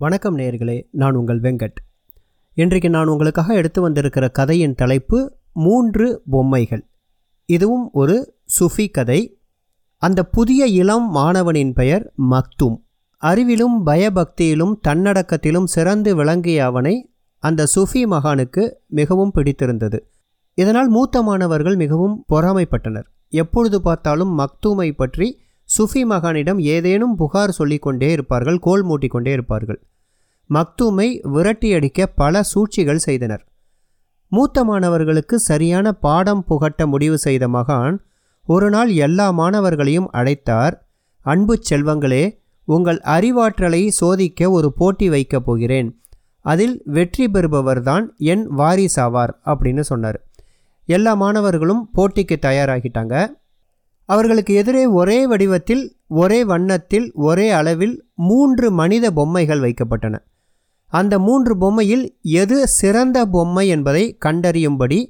வணக்கம் நேயர்களே நான் உங்கள் வெங்கட். இன்றைக்கு நான் உங்களுக்காக எடுத்து வந்திருக்கிற கதையின் தலைப்பு மூன்று பொம்மைகள். இதுவும் ஒரு சுஃபி கதை. அந்த புதிய இளம் மாணவனின் பெயர் மக்தும். அறிவிலும் பயபக்தியிலும் தன்னடக்கத்திலும் சிறந்து விளங்கிய அவனை அந்த சுஃபி மகானுக்கு மிகவும் பிடித்திருந்தது. இதனால் மூத்த மாணவர்கள் மிகவும் பொறாமைப்பட்டனர். எப்பொழுது பார்த்தாலும் மக்தூமை பற்றி சுஃபி மகானிடம் ஏதேனும் புகார் சொல்லிக்கொண்டே இருப்பார்கள் கோல் மூட்டிக்கொண்டே இருப்பார்கள். மக்தூமை விரட்டியடிக்க பல சூழ்ச்சிகள் செய்தனர். மூத்த மாணவர்களுக்கு சரியான பாடம் புகட்ட முடிவு செய்த மகான் ஒரு நாள் எல்லா மாணவர்களையும் அழைத்தார் அன்பு செல்வங்களே உங்கள் அறிவாற்றலை சோதிக்க ஒரு போட்டி வைக்கப் போகிறேன். அதில் வெற்றி பெறுபவர்தான் என் வாரிசாவார் அப்படின்னு சொன்னார். எல்லா மாணவர்களும் போட்டிக்கு தயாராகிட்டாங்க. அவர்களுக்கு எதிரே ஒரே வடிவத்தில் ஒரே வண்ணத்தில் ஒரே அளவில் மூன்று மனித பொம்மைகள் வைக்கப்பட்டன. அந்த மூன்று பொம்மையில் எது சிறந்த பொம்மை என்பதை கண்டறியும்படி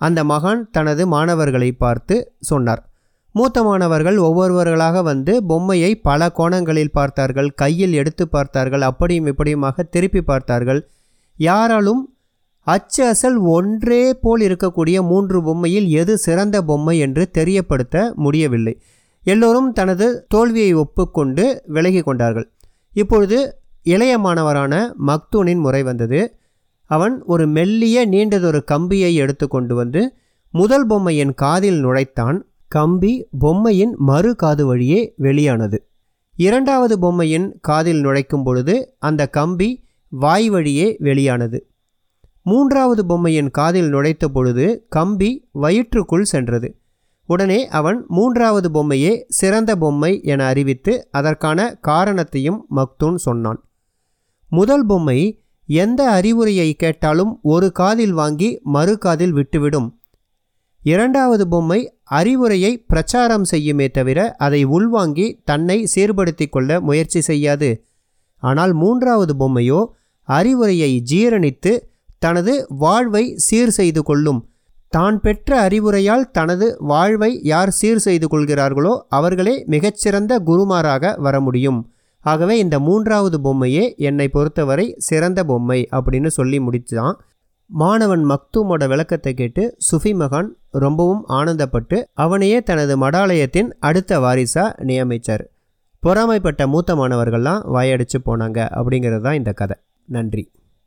அந்த மகான் தனது மாணவர்களை பார்த்து சொன்னார். மூத்த மாணவர்கள் ஒவ்வொருவர்களாக வந்து பொம்மையை பல கோணங்களில் பார்த்தார்கள் கையில் எடுத்து பார்த்தார்கள் அப்படியும் இப்படியுமாக திருப்பி பார்த்தார்கள். யாராலும் அச்சு அசல் ஒன்றே போல் இருக்கக்கூடிய மூன்று பொம்மையில் எது சிறந்த பொம்மை என்று தெரியப்படுத்த முடியவில்லை. எல்லோரும் தனது தோல்வியை ஒப்புக்கொண்டு விலகி கொண்டார்கள். இப்பொழுது இளைய மாணவரான மக்தூனின் முறை வந்தது. அவன் ஒரு மெல்லிய நீண்டதொரு கம்பியை எடுத்து கொண்டு வந்து முதல் பொம்மையின் காதில் நுழைத்தான். கம்பி பொம்மையின் மறு காது வழியே வெளியானது. இரண்டாவது பொம்மையின் காதில் நுழைக்கும் பொழுது அந்த கம்பி வாய் வழியே வெளியானது. மூன்றாவது பொம்மையின் காதில் நுழைத்த பொழுது கம்பி வயிற்றுக்குள் சென்றது. உடனே அவன் மூன்றாவது பொம்மையே சிறந்த பொம்மை என அறிவித்து அதற்கான காரணத்தையும் மக்தூன் சொன்னான். முதல் பொம்மை எந்த அறிவுரையை கேட்டாலும் ஒரு காதில் வாங்கி மறு காதில் விட்டுவிடும். இரண்டாவது பொம்மை அறிவுரையை பிரச்சாரம் செய்யுமே தவிர அதை உள்வாங்கி தன்னை சீர்படுத்தி கொள்ள முயற்சி செய்யாது. ஆனால் மூன்றாவது பொம்மையோ அறிவுரையை ஜீரணித்து தனது வாழ்வை சீர் செய்து கொள்ளும். தான் பெற்ற அறிவுரையால் தனது வாழ்வை யார் சீர் செய்து கொள்கிறார்களோ அவர்களே மிகச்சிறந்த குருமாராக வர முடியும். ஆகவே இந்த மூன்றாவது பொம்மையே என்னை பொறுத்தவரை சிறந்த பொம்மை அப்படின்னு சொல்லி முடிச்சுதான். மாணவன் மக்தூமோட விளக்கத்தை கேட்டு சுஃபி மகான் ரொம்பவும் ஆனந்தப்பட்டு அவனையே தனது மடாலயத்தின் அடுத்த வாரிசா நியமித்தார் பொறாமைப்பட்ட மூத்த மாணவர்கள்லாம் வாயடிச்சு போனாங்க அப்படிங்கிறது தான் இந்த கதை. நன்றி.